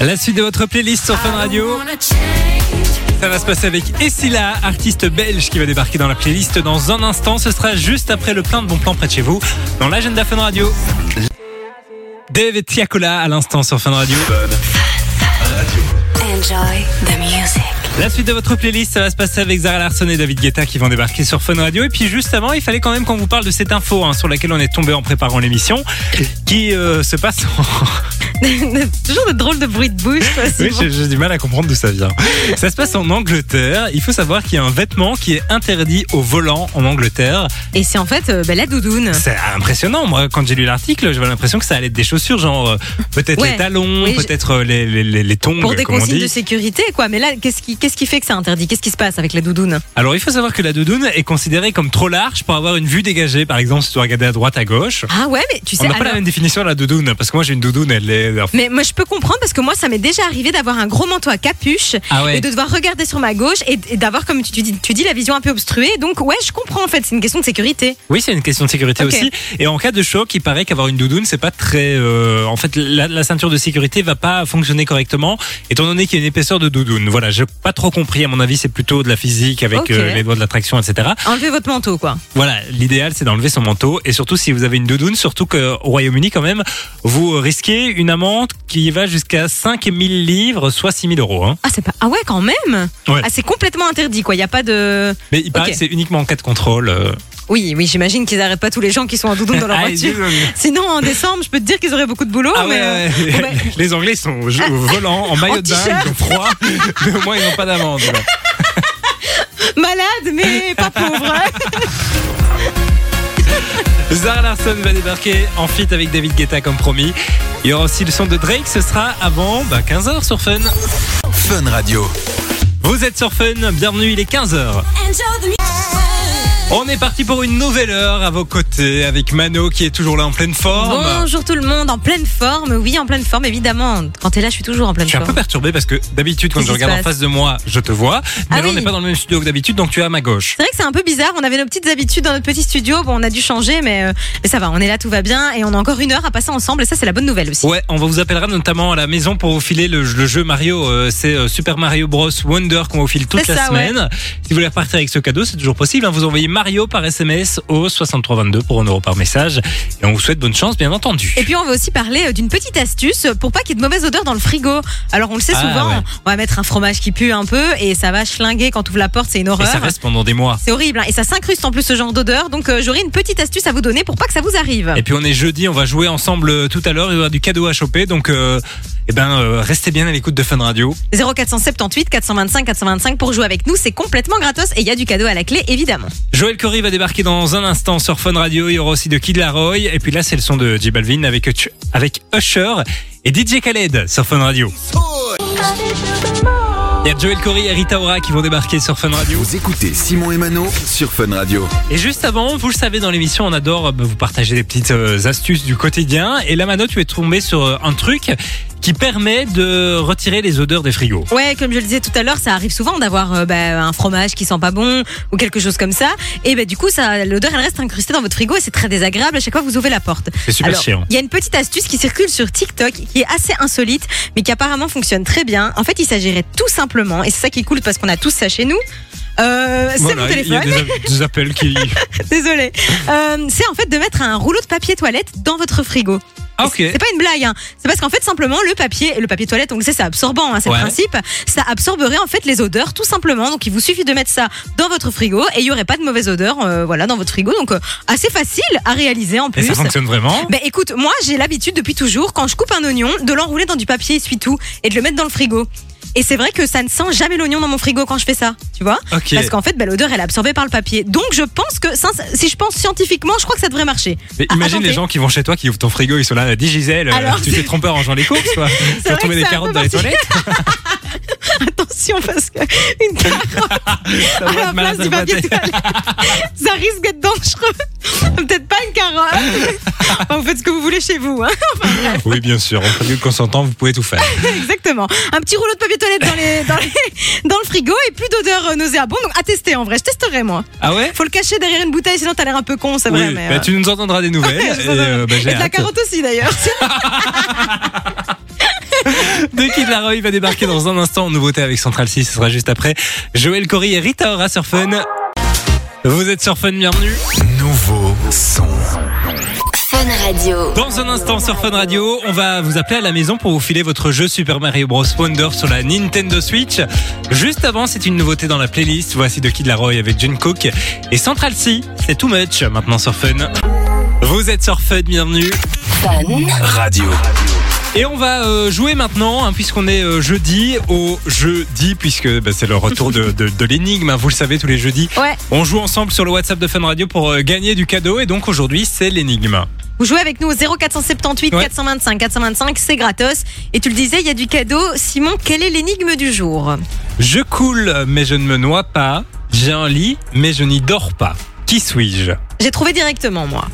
La suite de votre playlist sur Fun Radio. Ça va se passer avec Essila, artiste belge qui va débarquer dans la playlist dans un instant. Ce sera juste après le plein de bons plans près de chez vous dans l'agenda Fun Radio. Dave et Tiakola à l'instant sur Fun Radio. Enjoy the music. La suite de votre playlist, ça va se passer avec Zara Larson et David Guetta qui vont débarquer sur Fun Radio. Et puis juste avant, il fallait quand même qu'on vous parle de cette info hein, sur laquelle on est tombé en préparant l'émission, qui euh, se passe en... Toujours de drôles de bruit de bouche. Oui, j'ai j'ai du mal à comprendre d'où ça vient. Ça se passe en Angleterre. Il faut savoir qu'il y a un vêtement qui est interdit au volant en Angleterre. Et c'est en fait euh, ben, la doudoune. C'est impressionnant. Moi, quand j'ai lu l'article, j'avais l'impression que ça allait être des chaussures, genre euh, peut-être Ouais. les talons, Oui, je- peut-être euh, les, les, les, les tongs, Pour des comme on consignes dit. de sécurité, quoi. Mais là, qu'est-ce qui, qu'est-ce qui fait que c'est interdit? Qu'est-ce qui se passe avec la doudoune? Alors, il faut savoir que la doudoune est considérée comme trop large pour avoir une vue dégagée. Par exemple, si tu dois regarder à droite, à gauche. Ah ouais, mais tu On sais. n'a pas la même définition de la doudoune, parce que moi j'ai une doudoune, elle est. Mais moi, je peux comprendre parce que moi, ça m'est déjà arrivé d'avoir un gros manteau à capuche Ah ouais. et de devoir regarder sur ma gauche et, et d'avoir, comme tu, tu dis, tu dis, la vision un peu obstruée. Donc, ouais, je comprends en fait. C'est une question de sécurité. Oui, c'est une question de sécurité aussi. Et en cas de choc, il paraît qu'avoir une doudoune, c'est pas très. euh, en fait, la, la ceinture de sécurité va pas fonctionner correctement, étant donné qu'il y a une épaisseur de doudoune. Voilà, j'ai pas trop compris. À mon avis, c'est plutôt de la physique avec euh, les lois de l'attraction, etc. Enlevez votre manteau, quoi. Voilà, l'idéal, c'est d'enlever son manteau. Et surtout, si vous avez une doudoune, surtout qu'au Royaume-Uni, quand même, vous risquez une amende qui va jusqu'à 5000 livres, soit 6000 euros. Hein. Ah, c'est pas. Ah ouais, quand même? Ouais. Ah, c'est complètement interdit, quoi. Il y a pas de. Mais il paraît que c'est uniquement en cas de contrôle. euh. Oui, oui, j'imagine qu'ils arrêtent pas tous les gens qui sont en doudoune dans leur Ah, voiture. ils- Sinon, en décembre, je peux te dire qu'ils auraient beaucoup de boulot. Ah mais, ouais, euh, ouais. bon, ben, les Anglais ils sont au jeu- au volant, en maillot de bain, t-shirt. ils ont froid, mais au moins ils n'ont pas d'amende. malade, mais pas pauvre. Zara Larson va débarquer en feat avec David Guetta comme promis. Il y aura aussi le son de Drake, ce sera avant bah, 15h sur Fun. Fun Radio. Vous êtes sur Fun, bienvenue, il est 15h. On est parti pour une nouvelle heure à vos côtés avec Mano qui est toujours là en pleine forme. Bonjour tout le monde, en pleine forme. Oui, en pleine forme, évidemment. Quand t'es là, je suis toujours en pleine Je suis un peu forme. perturbé parce que d'habitude quand je regarde en face de moi, je te vois. Mais Ah là on n'est pas dans le même studio que d'habitude, donc tu es à ma gauche. C'est vrai que c'est un peu bizarre. On avait nos petites habitudes dans notre petit studio. Bon, on a dû changer, mais, euh, mais ça va. On est là, tout va bien. Et on a encore une heure à passer ensemble. Et ça, c'est la bonne nouvelle aussi. Ouais, on va vous appellera notamment à la maison pour vous filer le, le jeu Mario. euh, c'est euh, Super Mario Bros Wonder qu'on vous file toute la ça, ouais. semaine. Si vous voulez repartir avec ce cadeau, c'est toujours possible. hein. Vous envoyez Mario par SMS au 6322 pour 1 euro par message. Et on vous souhaite bonne chance, bien entendu. Et puis on va aussi parler euh, d'une petite astuce pour pas qu'il y ait de mauvaise odeur dans le frigo. Alors on le sait Ah, souvent, ouais. on va mettre un fromage qui pue un peu et ça va schlinguer quand tu ouvres la porte, c'est une Et horreur. ça reste pendant des mois. C'est horrible hein. et ça s'incruste en plus ce genre d'odeur. Donc euh, j'aurai une petite astuce à vous donner pour pas que ça vous arrive. Et puis on est jeudi, on va jouer ensemble euh, tout à l'heure. Il y aura du cadeau à choper. Donc, euh, eh ben, euh, restez bien à l'écoute de Fun Radio. 0478 425 425 pour jouer avec nous, c'est complètement gratos et il y a du cadeau à la clé évidemment. Joël Corey va débarquer dans un instant sur Fun Radio. Il y aura aussi de Kid Laroi. Et puis là, c'est le son de J Balvin avec, Usher et DJ Khaled sur Fun Radio. Il y a Joël Corey et Rita Ora qui vont débarquer sur Fun Radio. Vous écoutez Simon et Mano sur Fun Radio. Et juste avant, vous le savez, dans l'émission, on adore euh, vous partager des petites euh, astuces du quotidien. Et là, Mano, tu es tombé sur euh, un truc qui permet de retirer les odeurs des frigos. Ouais, comme je le disais tout à l'heure, ça arrive souvent d'avoir euh, bah, un fromage qui sent pas bon ou quelque chose comme ça. Et bah, du coup, ça, l'odeur, elle reste incrustée dans votre frigo et c'est très désagréable à chaque fois que vous ouvrez la porte. C'est super Alors, chiant. Il y a une petite astuce qui circule sur TikTok qui est assez insolite, mais qui apparemment fonctionne très bien. En fait, il s'agirait tout simplement, et c'est ça qui est cool parce qu'on a tous ça chez nous. Euh, c'est Voilà, mon il y a téléphone, des, des appels qui. désolé. Euh, c'est en fait de mettre un rouleau de papier toilette dans votre frigo. Ah. C'est pas une blague, hein. c'est parce qu'en fait simplement le papier, le papier toilette, on le sait, c'est absorbant, hein, c'est Ouais. le principe. Ça absorberait en fait les odeurs tout simplement. Donc il vous suffit de mettre ça dans votre frigo et il y aurait pas de mauvaise odeur, euh, voilà, dans votre frigo. Donc euh, assez facile à réaliser en Et plus. ça fonctionne vraiment? Ben écoute, moi j'ai l'habitude depuis toujours, quand je coupe un oignon, de l'enrouler dans du papier essuie-tout et de le mettre dans le frigo. Et c'est vrai que ça ne sent jamais l'oignon dans mon frigo quand je fais ça, tu vois. Parce qu'en fait, ben, l'odeur elle est absorbée par le papier. Donc je pense que, si je pense scientifiquement, je crois que ça devrait marcher. Mais Ah, imagine attendez. les gens qui vont chez toi, qui ouvrent ton frigo, ils sont là, dis Gisèle, euh, Alors, tu t'es trompé en rangeant les courses, quoi. Tu as trouvé des carottes dans les toilettes. Attention parce que une carotte à la place du papier toilette, ça risque d'être dangereux. Peut-être pas une carotte. Enfin, vous faites ce que vous voulez chez vous. Hein. Oui, bien sûr. En premier consentant, vous pouvez tout faire. Exactement. Un petit rouleau de papier toilette dans, les, dans, les- dans le frigo et plus d'odeur euh, nauséabonde. Donc à tester en vrai. Je testerai moi. Ah ouais? Faut le cacher derrière une bouteille sinon t'as l'air un peu con, c'est vrai. Oui, mais, bah, euh, tu nous entendras des nouvelles. et euh, bah, et de la carotte aussi d'ailleurs. De Kid Laroi va débarquer dans un instant en nouveauté avec Central 6, ce sera juste après. Joël Cory et Rita Ora sur Fun. Vous êtes sur Fun, bienvenue. Nouveau son. Fun Radio. Dans un instant sur Fun Radio, on va vous appeler à la maison pour vous filer votre jeu Super Mario Bros. Wonder sur la Nintendo Switch. Juste avant, c'est une nouveauté dans la playlist. Voici de Kid Laroi avec June Cook et Central C. C'est too much maintenant sur Fun. Vous êtes sur Fun, bienvenue. Fun. Radio. Et on va euh, jouer maintenant, hein, puisqu'on est euh, jeudi, au jeudi, puisque bah, c'est le retour de, de, de l'énigme, hein, vous le savez, tous les jeudis. Ouais. On joue ensemble sur le WhatsApp de Fun Radio pour euh, gagner du cadeau, et donc aujourd'hui, c'est l'énigme. Vous jouez avec nous au 0478 Ouais. 425 425, c'est gratos. Et tu le disais, il y a du cadeau. Simon, quelle est l'énigme du jour? Je coule, mais je ne me noie pas. J'ai un lit, mais je n'y dors pas. Qui suis-je? J'ai trouvé directement moi.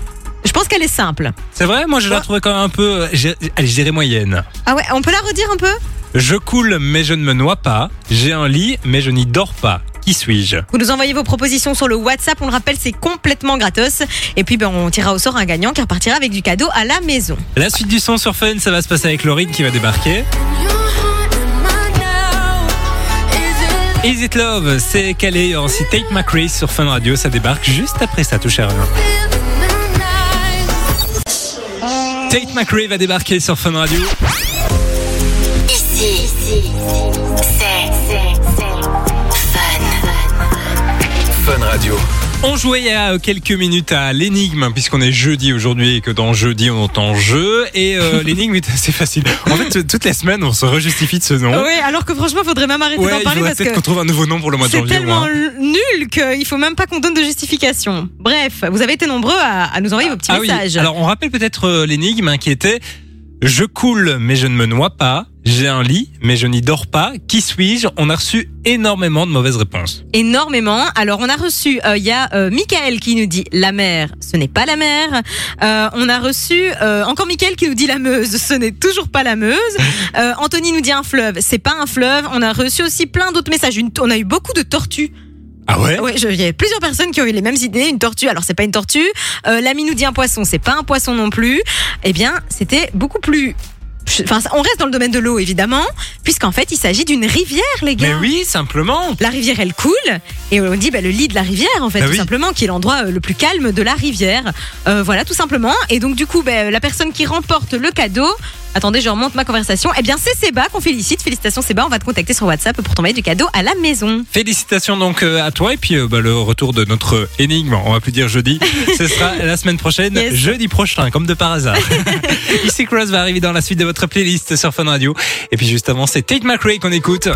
Je pense qu'elle est simple. C'est vrai, moi je la trouvais quand même un peu, euh, j'ai- allez, je dirais moyenne. Ah ouais, on peut la redire un peu? Je coule, mais je ne me noie pas. J'ai un lit, mais je n'y dors pas. Qui suis-je? Vous nous envoyez vos propositions sur le WhatsApp, on le rappelle, c'est complètement gratos. Et puis ben, on tirera au sort un gagnant qui repartira avec du cadeau à la maison. La suite du son sur Fun, ça va se passer avec Laurine qui va débarquer. Is It Love, c'est calé aussi Tate McRae sur Fun Radio, ça débarque juste après ça, touche à rien. Tate McRae va débarquer sur Fun Radio. Ici, c'est Fun. Fun Radio. On jouait il y a quelques minutes à l'énigme, puisqu'on est jeudi aujourd'hui et que dans jeudi on entend jeu. Et euh, l'énigme est assez facile. En fait, toutes les semaines on se rejustifie de ce nom. Oui, alors que franchement, faudrait même arrêter Ouais, d'en parler parce peut-être qu'on trouve un nouveau nom pour le mois de c'est janvier. au tellement nul qu'il faut même pas qu'on donne de justification. Bref, vous avez été nombreux à, à nous envoyer vos petits Ah oui, messages. alors on rappelle peut-être euh, l'énigme hein, qui était Je coule mais je ne me noie pas, j'ai un lit mais je n'y dors pas, qui suis-je? On a reçu énormément de mauvaises réponses. énormément. Alors, on a reçu, euh, il y a euh, Michael qui nous dit la mer, ce n'est pas la mer. Euh, on a reçu encore Michael qui nous dit la Meuse, ce n'est toujours pas la Meuse. Anthony nous dit un fleuve, c'est pas un fleuve. On a reçu aussi plein d'autres messages. Une- on a eu beaucoup de tortues. Ah ouais? Je- il y a plusieurs personnes qui ont eu les mêmes idées. Une tortue, alors c'est pas une tortue. Euh, L'ami nous dit un poisson, c'est pas un poisson non plus. Eh bien, c'était beaucoup plus. Enfin, on reste dans le domaine de l'eau évidemment, puisqu'en fait, il s'agit d'une rivière, les gars. Mais oui, simplement. La rivière, elle coule, et on dit bah, le lit de la rivière, en fait, Bah tout oui. simplement, qui est l'endroit euh, le plus calme de la rivière. Euh, voilà, tout simplement. Et donc, du coup, bah, la personne qui remporte le cadeau. Attendez, je remonte ma conversation. Eh bien, c'est Seba qu'on félicite. Félicitations, Seba. On va te contacter sur WhatsApp pour t'envoyer du cadeau à la maison. Félicitations donc euh, à toi et puis euh, bah, le retour de notre énigme, on va plus dire jeudi, ce sera la semaine prochaine, Yes. jeudi prochain, comme de par hasard. Ici Cross va arriver dans la suite de votre playlist sur Fun Radio. Et puis juste avant, c'est Tate McRae qu'on écoute.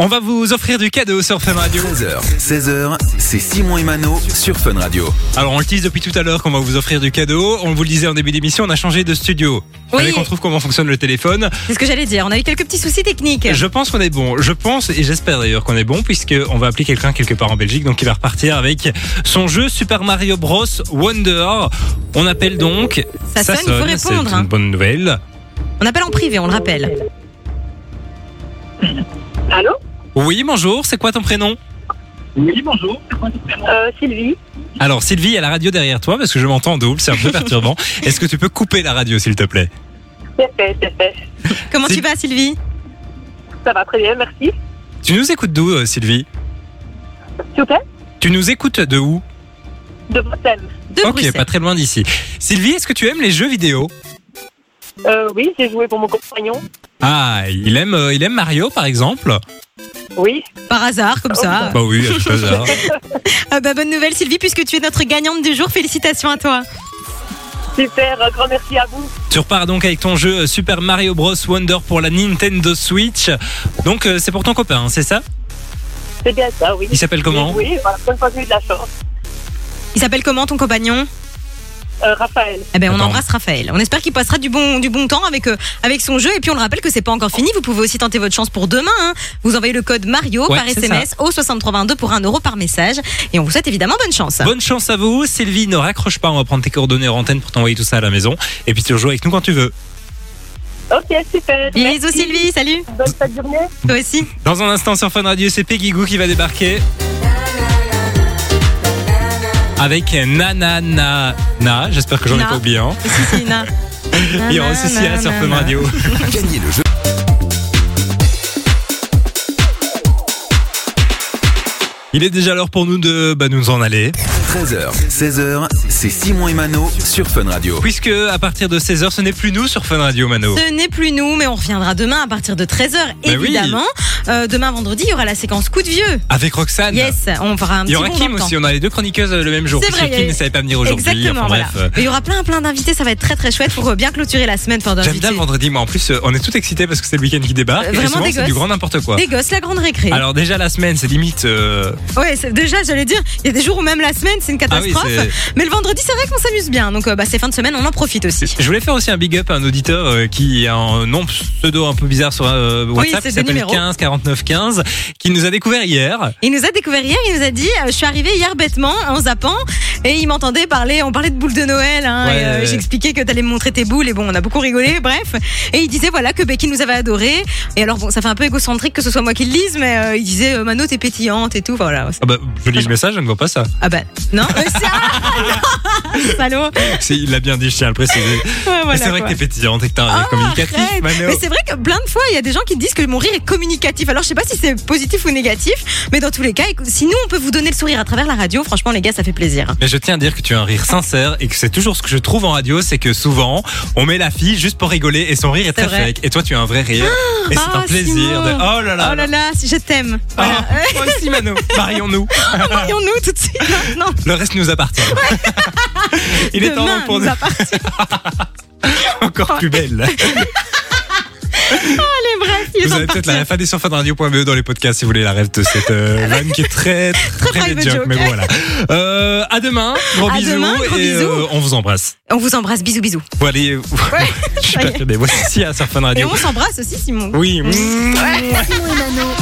On va vous offrir du cadeau sur Fun Radio. 13h, 16h, c'est Simon et Mano sur Fun Radio. Alors on le tease depuis tout à l'heure qu'on va vous offrir du cadeau. On vous le disait en début d'émission, on a changé de studio. Oui. Fallait qu'on trouve comment fonctionne le téléphone. C'est ce que j'allais dire. On a eu quelques petits soucis techniques. Je pense qu'on est bon. Je pense et j'espère d'ailleurs qu'on est bon puisque on va appeler quelqu'un quelque part en Belgique donc il va repartir avec son jeu Super Mario Bros Wonder. On appelle donc. Ça sonne, il faut C'est répondre, une bonne nouvelle. On appelle en privé, on le rappelle. Allô? Oui, bonjour, c'est quoi ton prénom euh, Sylvie. Alors Sylvie, il y a la radio derrière toi parce que je m'entends en double, c'est un peu perturbant. Est-ce que tu peux couper la radio s'il te plaît C'est fait, c'est fait. Comment tu vas, Sylvie Ça va très bien, merci. Tu nous écoutes d'où euh, Sylvie S'il vous plaît Tu nous écoutes de où De Bretagne. De Ok, Bruxelles. pas très loin d'ici. Sylvie, est-ce que tu aimes les jeux vidéo Euh, oui, j'ai joué pour mon compagnon. Ah, il aime, euh, il aime Mario par exemple Oui. Par hasard, comme ça. Bah oui, à tout hasard. Ah bah, bonne nouvelle, Sylvie, puisque tu es notre gagnante du jour. Félicitations à toi. Super, un grand merci à vous. Tu repars donc avec ton jeu Super Mario Bros Wonder pour la Nintendo Switch. Donc euh, c'est pour ton copain, hein, c'est ça? C'est bien ça, oui. Il s'appelle comment? Oui, voilà, bonne fois que j'ai eu de la chance. Il s'appelle comment ton compagnon? Euh, Raphaël. Eh ben, on Attends. embrasse Raphaël. On espère qu'il passera du bon, du bon temps avec, euh, avec son jeu. Et puis, on le rappelle que c'est pas encore fini. Vous pouvez aussi tenter votre chance pour demain. hein. Vous envoyez le code Mario Ouais, par c'est SMS au 6322 pour 1 euro par message. Et on vous souhaite évidemment bonne chance. Bonne chance à vous. Sylvie, ne raccroche pas, on va prendre tes coordonnées en antenne pour t'envoyer tout ça à la maison. Et puis tu rejoues avec nous quand tu veux. Ok, super. Bisous, Merci. Sylvie. Salut. Bonne fin de journée. Toi aussi. Dans un instant sur Fun Radio, c'est Peggy Goo qui va débarquer. Avec Nanana. Na, j'espère que j'en ai pas oublié. Hein. Si, si, Na. Il y aura aussi Sia sur Fun Radio. Gagnez le jeu. Il est déjà l'heure pour nous de bah, nous en aller. 13h, 16h, c'est Simon et Mano sur Fun Radio. Puisque à partir de 16h, ce n'est plus nous sur Fun Radio, Mano. Ce n'est plus nous, mais on reviendra demain à partir de 13h, Bah oui. évidemment. Euh, demain vendredi, il y aura la séquence coup de vieux. Avec Roxane. Yes, on fera un Il petit y aura Kim aussi, on a les deux chroniqueuses le même jour. C'est vrai, Kim il ne savait pas venir aujourd'hui. Exactement, Enfin, voilà. bref, Mais il y aura plein, plein d'invités, ça va être très, très chouette pour euh, bien clôturer la semaine pendant J'aime bien le vendredi, moi en plus, euh, on est tout excités parce que c'est le week-end qui débarque. Euh, et vraiment souvent, des c'est du grand n'importe quoi. Des gosses, la grande récré. Alors déjà la semaine, c'est limite. euh, Ouais, déjà, j'allais dire, il y a des jours où même la semaine, c'est une Ah oui, catastrophe. c'est- mais le vendredi, c'est vrai qu'on s'amuse bien. Donc, euh, bah, ces fins de semaine, on en profite aussi. Je voulais faire aussi un big up à un auditeur euh, qui a un nom pseudo un peu bizarre sur euh, WhatsApp c'est qui s'appelle numéros. 15 49 15 qui nous a découvert hier. Il nous a découvert hier, il nous a dit, je suis arrivé hier bêtement, en zappant, et il m'entendait parler, on parlait de boules de Noël, hein, Ouais, euh, ouais. j'expliquais que t'allais me montrer tes boules, et bon, on a beaucoup rigolé, bref. Et il disait, voilà, que Becky nous avait adoré. Et alors, bon, ça fait un peu égocentrique que ce soit moi qui le lise, mais euh, il disait, Mano, t'es pétillante et tout, voilà. Ah bah, je lis le message, je ne vois pas ça. Ah bah, non, c'est- Ah, salaud. Il l'a bien dit, je tiens à le préciser. Ouais, Mais voilà, c'est vrai quoi. que t'es pétillante et que t'as un rire Ah, communicatif. Mais c'est vrai que plein de fois, il y a des gens qui disent que mon rire est communicatif. Alors, je sais pas si c'est positif ou négatif, mais dans tous les cas, si nous, on peut vous donner le sourire à travers la radio, franchement, les gars, ça fait plaisir. Mais je tiens à dire que tu as un rire sincère et que c'est toujours ce que je trouve en radio, c'est que souvent on met la fille juste pour rigoler et son rire est très vrai. fake. Et toi tu as un vrai rire et c'est Ah, un plaisir. Simon. De... Oh là là. Oh là là, si je t'aime. Ah, Voilà. moi aussi Mano. Marions-nous. Marions-nous tout de suite maintenant. Le reste nous appartient. Il est temps donc pour nous encore plus belle. Allez, bref, il est Vous avez peut-être la FAD sur funradio.be dans les podcasts si vous voulez la rêve de cette euh, vanne qui est très très, joke, joke. mais bon, voilà. Euh, à demain, gros À bisous demain, gros et bisous. euh, on vous embrasse. On vous embrasse, bisous, bisous. Bon allez, je suis perturbé. Voici à sur Fun Et on s'embrasse aussi, Simon. Oui. Simon et Mano.